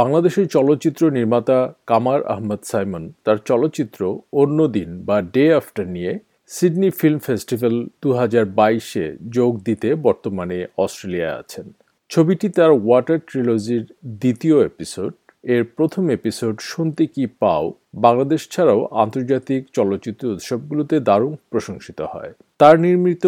বাংলাদেশের চলচ্চিত্র নির্মাতা কামার আহমদ সাইমন তার চলচ্চিত্র অন্য দিন বা ডে আফটার নিয়ে সিডনি ফিল্ম ফেস্টিভ্যাল দু হাজার বাইশে যোগ দিতে বর্তমানে অস্ট্রেলিয়ায় আছেন। ছবিটি তার ওয়াটার ট্রিলজির দ্বিতীয় এপিসোড। এর প্রথম এপিসোড শুনতে কি পাও? বাংলাদেশ ছাড়াও আন্তর্জাতিক চলচ্চিত্র উৎসবগুলোতে দারুণ প্রশংসিত হয়। তার নির্মিত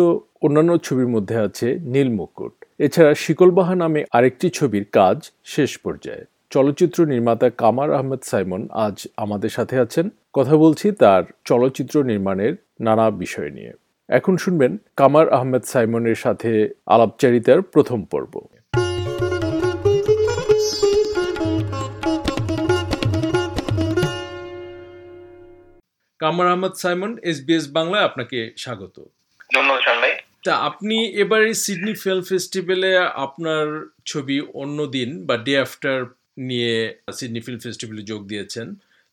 অন্যান্য ছবির মধ্যে আছে নীলমুকুট। এছাড়া শিকলবাহা নামে আরেকটি ছবির কাজ শেষ পর্যায়ে। চলচ্চিত্র নির্মাতা কামার আহমেদ সাইমন আজ আমাদের সাথে আছেন। কথা বলছি তার চলচ্চিত্র নির্মাণের নানা বিষয় নিয়ে। এখন শুনবেন কামার আহমেদ সাইমনের সাথে আলাপচারিতার প্রথম পর্ব। কামার আহমদ সাইমন এস এসবিএস বাংলায় আপনাকে স্বাগত। ধন্যবাদ ভাই তা আপনি এবারে সিডনি ফিল্ম ফেস্টিভ্যালে আপনার ছবি অন্য দিন বা ডে আফটার নিয়ে সিডনি ফিল্ম ফেস্টিভ্যালে যোগ দিয়েছেন।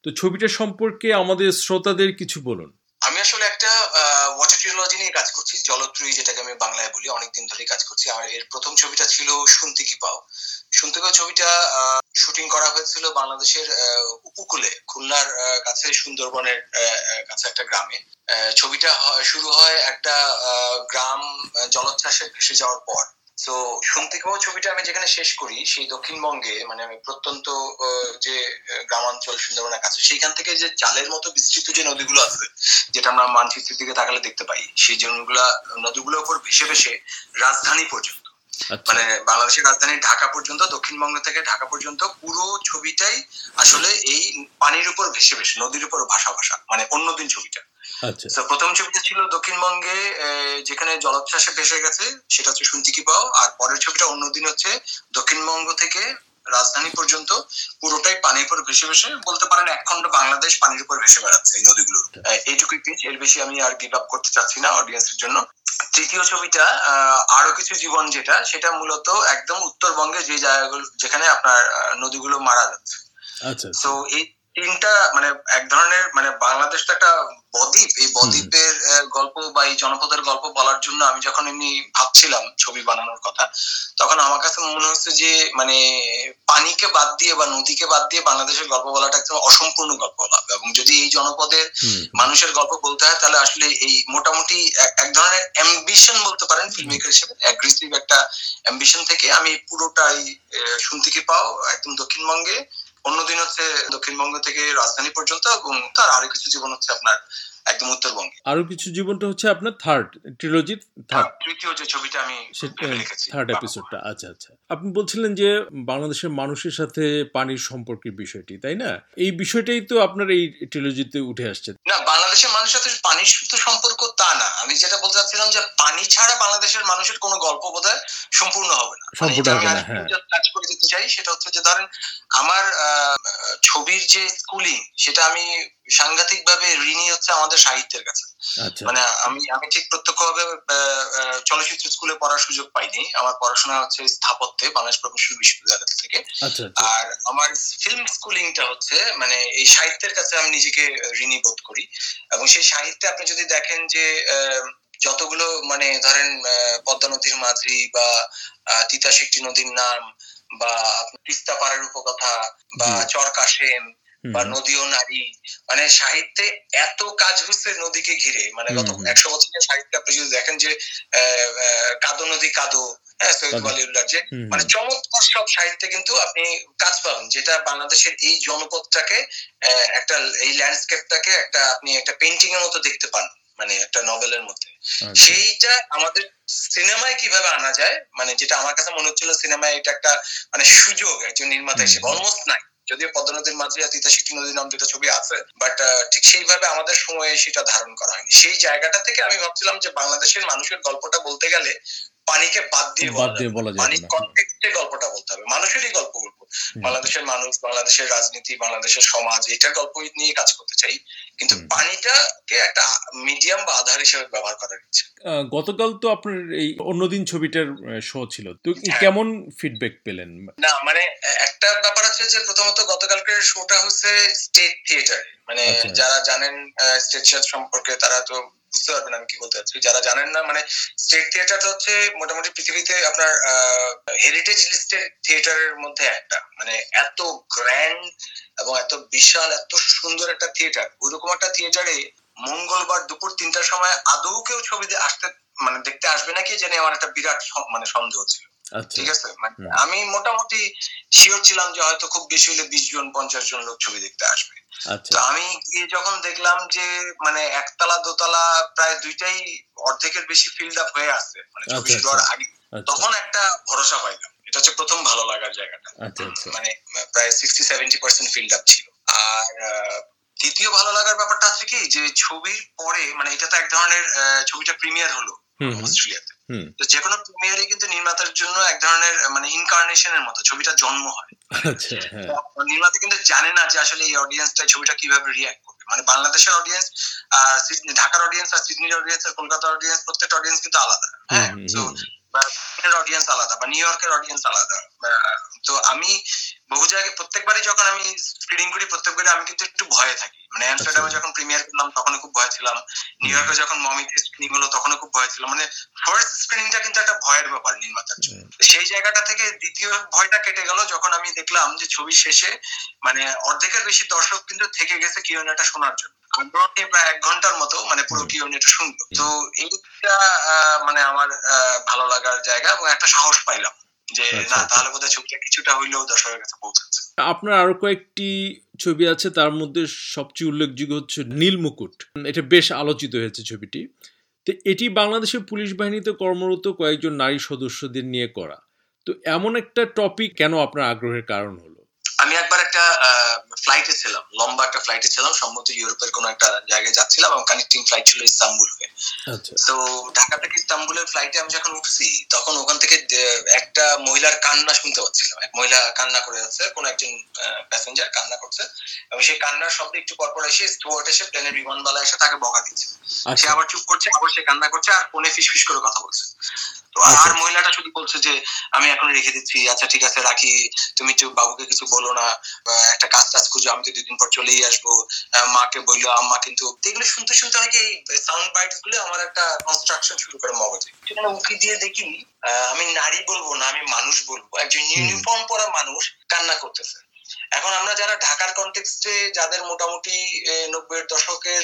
তো ছবিটা সম্পর্কে আমাদের শ্রোতাদের কিছু বলুন। আমি আসলে একটা ওয়াটার টিওলজি নিয়ে কাজ করছি জলত্রয়ী যেটাকে আমি বাংলায় বলি, অনেকদিন ধরে কাজ করছি। আর এর প্রথম ছবিটা ছিল শুনতে কি পাও? শুনতে পাও ছবিটা শুটিং করা হয়েছিল বাংলাদেশের উপকূলে, খুলনার কাছে, সুন্দরবনের কাছে একটা গ্রামে। ছবিটা শুরু হয় একটা গ্রাম জলোচ্ছ্বাসে ভেসে যাওয়ার পর। তো শুনতে পাওয়া ছবিটা আমি যেখানে শেষ করি সেই দক্ষিণবঙ্গে মানে আমি প্রত্যন্ত যে গ্রামাঞ্চল সুন্দরবনের কাছে সেইখান থেকে যে চালের মতো বিস্তৃত যে নদীগুলো আছে যেটা আমরা মানচিত্রের দিকে তাকালে দেখতে পাই সেই জমিগুলা নদীগুলোর উপর ভেসে ভেসে রাজধানী পর্যন্ত আচ্ছা। মানে বাংলাদেশের রাজধানী ঢাকা পর্যন্ত দক্ষিণবঙ্গ থেকে ঢাকা পর্যন্ত পুরো ছবিটাই আসলে এই পানির উপর ভেসে ভেসে নদীর উপর ভাষা ভাষা মানে অন্যদিন ছবিটা আচ্ছা। প্রথম ছবিটা ছিল দক্ষিণবঙ্গে যেখানে জলোচ্ছ্বাসে ভেসে গেছে সেটা হচ্ছে শুনতে পাও। আর পরের ছবিটা অন্যদিন হচ্ছে দক্ষিণবঙ্গ থেকে রাজধানী পর্যন্ত পুরোটাই পানির উপর ভেসে ভেসে বলতে পারেন এক খন্ড বাংলাদেশ পানির উপর ভেসে বেড়াচ্ছে এই নদীগুলো। এইটুকুই পিচ এর বেশি আমি আর গিভ আপ করতে চাচ্ছি না অডিয়েন্সের জন্য। তৃতীয় ছবিটা আরও কিছু জীবন যেটা সেটা মূলত একদম উত্তরবঙ্গে যে জায়গাগুলো যেখানে আপনার নদীগুলো মারা যাচ্ছে। আচ্ছা। তো এই তিনটা মানে এক ধরনের মানে বাংলাদেশ তো একটা বদ্বীপ। এই বদ্বীপের গল্প বা এই জনপদের গল্প বলার জন্য আমি যখন এমনি ভাবছিলাম ছবি বানানোর কথা তখন আমার কাছে মনে হচ্ছে যে মানে পানিকে বাদ দিয়ে বা নদীকে বাদ দিয়ে বাংলাদেশের গল্প বলাটা একদম অসম্পূর্ণ গল্প বলা। হবে এবং যদি এই জনপদের মানুষের গল্প বলতে হয় তাহলে আসলে এই মোটামুটি এক ধরনের অ্যাম্বিশন বলতে পারেন ফিল্ম মেকার হিসেবে অ্যাগ্রেসিভ একটা অ্যাম্বিশন থেকে আমি পুরোটাই শুনতে কি পাও একদম দক্ষিণবঙ্গে। অন্যদিন হচ্ছে দক্ষিণবঙ্গ থেকে রাজধানী পর্যন্ত এবং তার আরও কিছু জীবন হচ্ছে আপনার একদম উত্তরবঙ্গে। আরও কিছু জীবনটা হচ্ছে আপনার থার্ড ট্রিলজির থার্ড তৃতীয় যে ছবিটা আমি থার্ড এপিসোডটা আচ্ছা আচ্ছা। আপনি বলছিলেন যে বাংলাদেশের মানুষের সাথে পানির সম্পর্কের বিষয়টি তাই না? এই বিষয়টাই তো আপনার এই ট্রিলজিতে উঠে আসছে। না বাংলাদেশের মানুষের সাথে পানির শুধু সম্পর্ক তা না। আমি যেটা বলতে চাচ্ছিলাম যে পানি ছাড়া বাংলাদেশের মানুষের কোনো গল্প বোধহয় সম্পূর্ণ হবে না। মানে সম্পূর্ণ হবে না হ্যাঁ। কাজ করে দিতে চাই সেটা হচ্ছে যে ধরেন আমার ছবির যে স্কুলিং সেটা আমি সাংঘাতিক ভাবে ঋণী হচ্ছে আমাদের সাহিত্যের কাছে। আচ্ছা। মানে আমি আমি ঠিক প্রত্যক্ষ ভাবে চলচ্চিত্র স্কুলে পড়ার সুযোগ পাইনি। আমার পড়াশোনা হচ্ছে স্থাপত্যে বাংলাদেশ প্রকৌশল বিশ্ববিদ্যালয় থেকে। আচ্ছা, আচ্ছা। আর আমার ফিল্ম স্কুলিংটা হচ্ছে মানে এই সাহিত্যের কাছে আমি নিজেকে ঋণী বোধ করি। এবং সেই সাহিত্যে আপনি যদি দেখেন যে যতগুলো মানে ধরেন পদ্মা নদীর মাঝি বা তিতা শেট্টি নদীর নাম বা তিস্তা পাড়ের উপকথা বা চরকা সেন বা নদী ও নারী মানে সাহিত্যে এত কাজ হচ্ছে নদীকে ঘিরে। মানে গত একশো বছরের সাহিত্য আপনি যদি দেখেন যে কাদো নদী কাদো হ্যাঁ মানে চমৎকার সব সাহিত্যে কিন্তু আপনি কাজ পাবেন। যেটা বাংলাদেশের এই জনপদটাকে একটা এই ল্যান্ডস্কেপটাকে একটা আপনি একটা পেন্টিং এর মতো দেখতে পান মানে একটা নভেলের মধ্যে। আচ্ছা। সেইটা আমাদের সিনেমায় কীভাবে আনা যায়? মানে যেটা আমার কাছে মনে হচ্ছিল সিনেমায় এটা একটা মানে সুযোগ একজন নির্মাতা হিসেবে অলমোস্ট নাই। যদিও পদ্মনদীর মাঝে তিতাশিটি নদী নাম যেটা ছবি আছে বাট ঠিক সেইভাবে আমাদের সময়ে সেটা ধারণ করা হয়নি। সেই জায়গাটা থেকে আমি ভাবছিলাম যে বাংলাদেশের মানুষের গল্পটা বলতে গেলে পানিকে বাদ দিয়ে বাদ দিয়ে বলা যায় পানির কনটেক্সটে গল্পটা বলতে হবে। মানুষেরই গল্প বলব। বাংলাদেশের মানুষ বাংলাদেশের রাজনীতি বাংলাদেশের সমাজ এটা গল্প নিয়ে কাজ করতে চাই। কিন্তু পানিটাকে একটা মিডিয়াম বা আধার হিসেবে ব্যবহার করার ইচ্ছে। গতকাল তো আপনার এই অন্যদিন ছবিটার শো ছিল। তো হ্যাঁ। কেমন ফিডব্যাক পেলেন? না মানে একটা ব্যাপার আছে যে প্রথমত গতকালকের শোটা হচ্ছে স্টেট থিয়েটার মানে আচ্ছা। যারা জানেন স্টেট সম্পর্কে তারা তো বুঝতে পারবেন আমি কি বলতে চাচ্ছি। যারা জানেন না মানে স্টেট থিয়েটারটা হচ্ছে মোটামুটি পৃথিবীতে আপনার হেরিটেজ লিস্টের থিয়েটারের মধ্যে একটা। মানে এত গ্র্যান্ড এবং এত বিশাল এত সুন্দর একটা থিয়েটার ওইরকম একটা থিয়েটারে মঙ্গলবার দুপুর তিনটার সময় আদৌ কেউ ছবি আসতে মানে দেখতে আসবে নাকি জেনে আমার একটা বিরাট মানে সন্দেহ ছিল। আচ্ছা। ঠিক আছে? মানে আমি মোটামুটি শিওর ছিলাম যে হয়তো খুব বেশি হলে বিশ জন পঞ্চাশ জন লোক ছবি দেখতে আসবে। তো আমি গিয়ে যখন দেখলাম যে মানে একতলা দোতলা প্রায় দুইটাই অর্ধেকের বেশি ফিল্ড আপ হয়ে আছে মানে ছবি শুরু আগে তখন একটা ভরসা পাইলাম। এটা হচ্ছে প্রথম ভালো লাগার জায়গাটা। মানে প্রায় sixty seventy percent filled up ছিল। আর দ্বিতীয় ভালো লাগার ব্যাপারটা আছে কি যে ছবির পরে মানে এটা তো এক ধরনের ছবিটা প্রিমিয়ার হলো অস্ট্রেলিয়াতে। তো যে কোনো প্রিমিয়ারে কিন্তু নির্মাতার জন্য এক ধরনের মানে ইনকার্নেশনের মতো ছবিটা জন্ম হয়। আচ্ছা, হ্যাঁ। নির্মাতা কিন্তু জানে না যে আসলে এই অডিয়েন্সটা ছবিটা কীভাবে রিয়াক্ট করবে। মানে বাংলাদেশের অডিয়েন্স আর ঢাকার অডিয়েন্স আর সিডনির অডিয়েন্স আর কলকাতার অডিয়েন্স প্রত্যেকটা অডিয়েন্স কিন্তু আলাদা। হ্যাঁ? অডিয়েন্স আলাদা বা নিউ ইয়র্কের অডিয়েন্স আলাদা। তো আমি বহু জায়গায় প্রত্যেকবারই যখন আমি স্ক্রিনিং করি প্রত্যেকবারই আমি কিন্তু একটু ভয়ে থাকি। মানে অ্যামস্টারডামে যখন প্রিমিয়ার করলাম তখন খুব ভয় ছিলাম। নিউ ইয়র্কে যখন মমিতে স্ক্রিনিং হলো তখন খুব ভয় ছিলাম। মানে ফার্স্ট স্ক্রিনিংটা কিন্তু একটা ভয়ের ব্যাপার নির্মাতার জন্য। সেই জায়গাটা থেকে দ্বিতীয় ভয়টা কেটে গেল যখন আমি দেখলাম যে ছবি শেষে মানে অর্ধেকের বেশি দর্শক কিন্তু থেকে গেছে কিউএনএটা শোনার জন্য। নিয়ে প্রায় এক ঘণ্টার মতো মানে পুরো শুনতো তো এইটা মানে আমার ভালো লাগার জায়গা এবং একটা সাহস পাইলাম যে আচ্ছা, না আচ্ছা। তাহলে বোধহয় ছবিটা কিছুটা হইলেও দর্শকের কাছে পৌঁছাচ্ছে। আপনার আরও কয়েকটি ছবি আছে তার মধ্যে সবচেয়ে উল্লেখযোগ্য হচ্ছে নীল মুকুট এটা বেশ আলোচিত হয়েছে ছবিটি। তো এটি বাংলাদেশের পুলিশ বাহিনীতে কর্মরত কয়েকজন নারী সদস্যদের নিয়ে করা। তো এমন একটা টপিক কেন আপনার আগ্রহের কারণ হলো? একটা ফ্লাইটে ছিলাম লম্বা একটা ফ্লাইটে ছিলাম সম্ভবত ইউরোপের কোন একটা জায়গায় যাচ্ছিলাম এবং কানেক্টিং ফ্লাইট ছিল ইস্তাম্বুল হয়ে আচ্ছা। তো ঢাকা থেকে ইস্তাম্বুলের ফ্লাইটে আমি যখন উঠছি তখন ওখান থেকে একটা মহিলার কান্না শুনতে পাচ্ছিলাম এক মহিলা কান্না করে যাচ্ছে কোন একজন প্যাসেঞ্জার কান্না করছে এবং সেই কান্নার শব্দ একটু পরপর এসে স্টুয়ার্ট এসে প্লেনের বিমানবালা এসে তাকে বকা দিচ্ছে সে আচ্ছা। আবার চুপ করছে আবার সে কান্না করছে আর ফোনে ফিস ফিস করে কথা বলছে তো আর আচ্ছা। মহিলাটা শুধু বলছে যে আমি এখন রেখে দিচ্ছি আচ্ছা ঠিক আছে রাখি তুমি তো বাবুকে কিছু বলো না একটা কাজ টাজ খুঁজো আমি তো দুদিন পর চলেই আসব। মাকে বলল আম্মা কিন্তু এগুলো শুনতে শুনতে হয় কি সাউন্ড বাইটসগুলো আমার একটা কনস্ট্রাকশন শুরু করে মগজে। সেখানে উকি দিয়ে দেখি আমি নারী বলব না আমি মানুষ বলব। একজন ইউনিফর্ম পরা মানুষ কান্না করতেছে। এখন আমরা যারা ঢাকার কন্টেক্সটে যাদের মোটামুটি নব্বই দশকের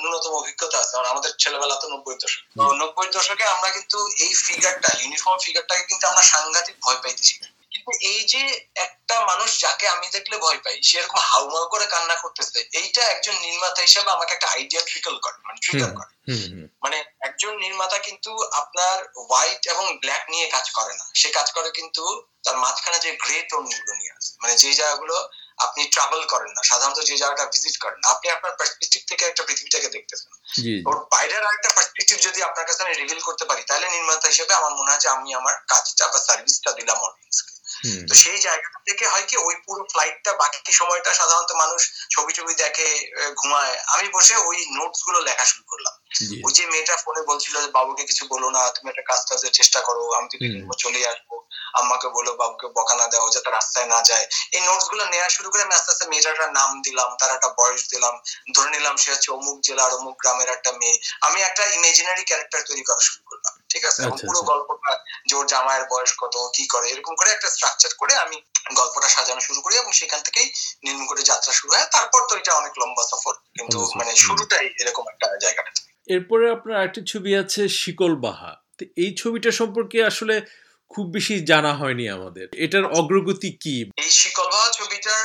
ন্যূনতম অভিজ্ঞতা আছে আমাদের ছেলেবেলা তো নব্বই দশক। নব্বই দশকে আমরা কিন্তু এই ফিগারটা ইউনিফর্ম ফিগারটাকে কিন্তু আমরা সাংঘাতিক ভয় পাইতেছি। কিন্তু এই যে একটা মানুষ যাকে আমি দেখলে ভয় পাই সে এরকম হাউমাউ করে কান্না করতেছে এইটা একজন নির্মাতা হিসেবে আমাকে একটা আইডিয়া ট্রিকল করে মানে ট্রিগার করে। মানে একজন নির্মাতা কিন্তু আপনার হোয়াইট এবং ব্ল্যাক নিয়ে কাজ করে না। সে কাজ করে কিন্তু তার মাঝখানে যে গ্রে টোনগুলো নিয়ে আছে। মানে যে জায়গাগুলো আপনি ট্রাভেল করেন না সাধারণত যে জায়গাটা ভিজিট করেন না আপনি আপনার পার্সপেক্টিভ থেকে একটা পৃথিবীটাকে দেখতেছেন। ওর বাইরের আরেকটা পার্সপেক্টিভ যদি আপনার কাছে আমি রিভিল করতে পারি তাহলে নির্মাতা হিসেবে আমার মনে হয় যে আমি আমার কাজটা বা সার্ভিসটা দিলাম অডিয়েন্সকে তো সেই জায়গাটা থেকে হয় কি ওই পুরো ফ্লাইটটা বাকি সময়টা সাধারণত মানুষ ছবি ছবি দেখে ঘুমায়। আমি বসে ওই নোটসগুলো লেখা শুরু করলাম। ওই যে মেয়েটা ফোনে বলছিল যে বাবুকে কিছু বলো না তুমি একটা কাজ টাজের চেষ্টা করো আমি তো চলে আসব। আম্মাকে বলো বাবুকে বকা না দেওয়া যাতে রাস্তায় না যায়। এই নোটসগুলো নেওয়া শুরু করে আমি আস্তে আস্তে মেয়েটার নাম দিলাম তার একটা বয়স দিলাম। ধরে নিলাম সে হচ্ছে অমুক জেলার অমুক গ্রামের একটা মেয়ে। আমি একটা ইমেজিনারি ক্যারেক্টার তৈরি করা শুরু করলাম। ঠিক আছে? এবং আচ্ছা, পুরো আচ্ছা। গল্পটা যে ওর জামাইয়ের বয়স কত কি করে? এরকম করে একটা স্ট্রাকচার করে আমি গল্পটা সাজানো শুরু করি এবং সেখান থেকেই নির্মম করে যাত্রা শুরু হয়। তারপর তো এটা অনেক লম্বা সফর কিন্তু মানে শুরুটাই এরকম একটা জায়গাটা। এরপরে আপনার আরেকটি ছবি আছে শিকল বাহা। এই ছবিটা সম্পর্কে আসলে খুব বেশি জানা হয়নি আমাদের। এটার অগ্রগতি কি? এই শিকল বাহা ছবিটার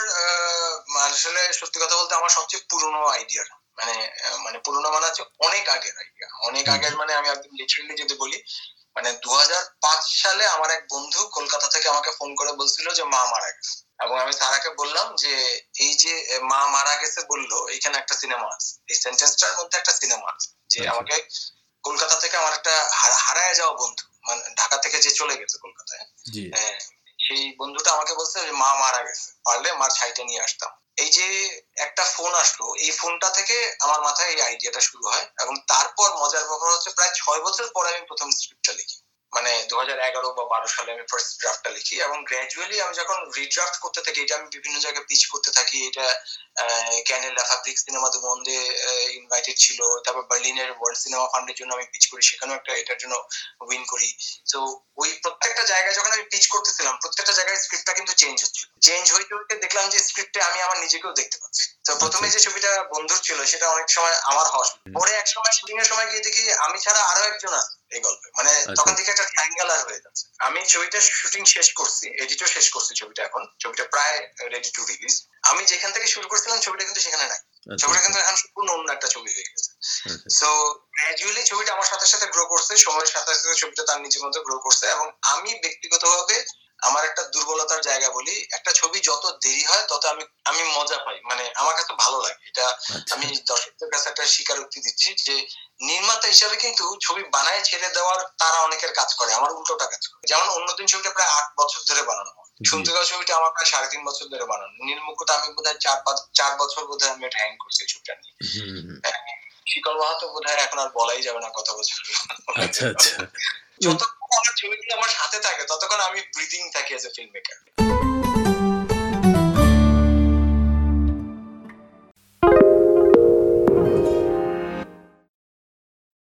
আসলে সত্যি কথা বলতে আমার সবচেয়ে পুরনো আইডিয়া মানে মানে পুরনো মানে হচ্ছে অনেক আগের আইডিয়া অনেক আগের মানে আমি একদম লিটারেলি যদি বলি মানে দু সালে আমার এক বন্ধু কলকাতা থেকে আমাকে ফোন করে বলছিল যে মা মারা গেছে। এবং আমি সারাকে বললাম যে এই যে মা মারা গেছে বলল এখানে একটা সিনেমা আছে। এই সেন্টেন্সটার মধ্যে একটা সিনেমা আছে। যে আচ্ছা। আমাকে কলকাতা থেকে আমার একটা হারায় যাওয়া বন্ধু মানে ঢাকা থেকে যে চলে গেছে কলকাতায় হ্যাঁ, সেই বন্ধুটা আমাকে বলছে যে মা মারা গেছে পারলে মার ছাইটা নিয়ে আসতাম। এই যে একটা ফোন আসলো, এই ফোনটা থেকে আমার মাথায় এই আইডিয়াটা শুরু হয় এবং তারপর মজার ব্যাপার হচ্ছে প্রায় ছয় বছর পরে আমি প্রথম স্ক্রিপ্টটা লিখি। মানে দু হাজার এগারো বা বারো সালে আমি ফার্স্ট ড্রাফটটা লিখি এবং গ্র্যাজুয়ালি আমি যখন রিড্রাফট করতে থাকি এটা আমি বিভিন্ন জায়গায় পিচ করতে থাকি এটা ক্যানেল ফাব্রিক সিনেমা দু মন্দে ইনভাইটেড ছিল তারপর বার্লিনের ওয়ার্ল্ড সিনেমা ফান্ডের জন্য আমি পিচ করি সেখানেও একটা এটার জন্য উইন করি। তো ওই প্রত্যেকটা জায়গায় যখন আমি পিচ করতেছিলাম প্রত্যেকটা জায়গায় স্ক্রিপ্টটা কিন্তু চেঞ্জ হচ্ছে চেঞ্জ হইতে হইতে দেখলাম যে স্ক্রিপ্টে আমি আমার নিজেকেও দেখতে পাচ্ছি। তো প্রথমে যে ছবিটা বন্ধুর ছিল সেটা অনেক সময় আমার হওয়া পরে এক সময় শুটিং এর সময় গিয়ে দেখি আমি ছাড়া আরও একজন আছে। এই গল্পে। মানে তখন থেকে একটা ট্রায়াঙ্গেলার হয়ে যাচ্ছে। আমি ছবিটা শুটিং শেষ করছি এডিটও শেষ করছি ছবিটা এখন। ছবিটা প্রায় রেডি টু রিলিজ আমি যেখান থেকে শুরু করছিলাম ছবিটা কিন্তু সেখানে নাই। ছবিটা কিন্তু এখন সম্পূর্ণ অন্য একটা ছবি হয়ে গেছে। সো গ্র্যাজুয়ালি ছবিটা আমার সাথে সাথে গ্রো করছে। সময়ের সাথে সাথে ছবিটা তার নিজের মতো গ্রো করছে এবং আমি ব্যক্তিগতভাবে আমার একটা দুর্বলতার জায়গা বলি একটা ছবি যত দেরি হয় তত আমি আমি মজা পাই। মানে আমার কাছে ভালো লাগে। এটা আমি দর্শকদের কাছে একটা স্বীকারোক্তি দিচ্ছি যে নির্মাতা হিসাবে কিন্তু ছবি বানায় ছেড়ে দেওয়ার তারা অনেকের কাজ করে আমার উল্টোটা কাজ করে। যেমন অন্যদিন ছবিটা প্রায় আট বছর ধরে বানানো হয়। শুনতে গাও ছবিটা আমার প্রায় সাড়ে তিন বছর ধরে বানানো নীলমুকুটা আমি বোধ হয় চার পাঁচ চার বছর বোধ হয় আমি এটা হ্যাং করছি ছবিটা নিয়ে। শিকল মাহাতো বোধ হয় এখন আর বলাই যাবে না কত বছর। আচ্ছা আচ্ছা। যতক্ষণ আমার ছবিগুলো আমার সাথে থাকে ততক্ষণ আমি ব্রিদিং থাকি এজ এ ফিল্ম মেকার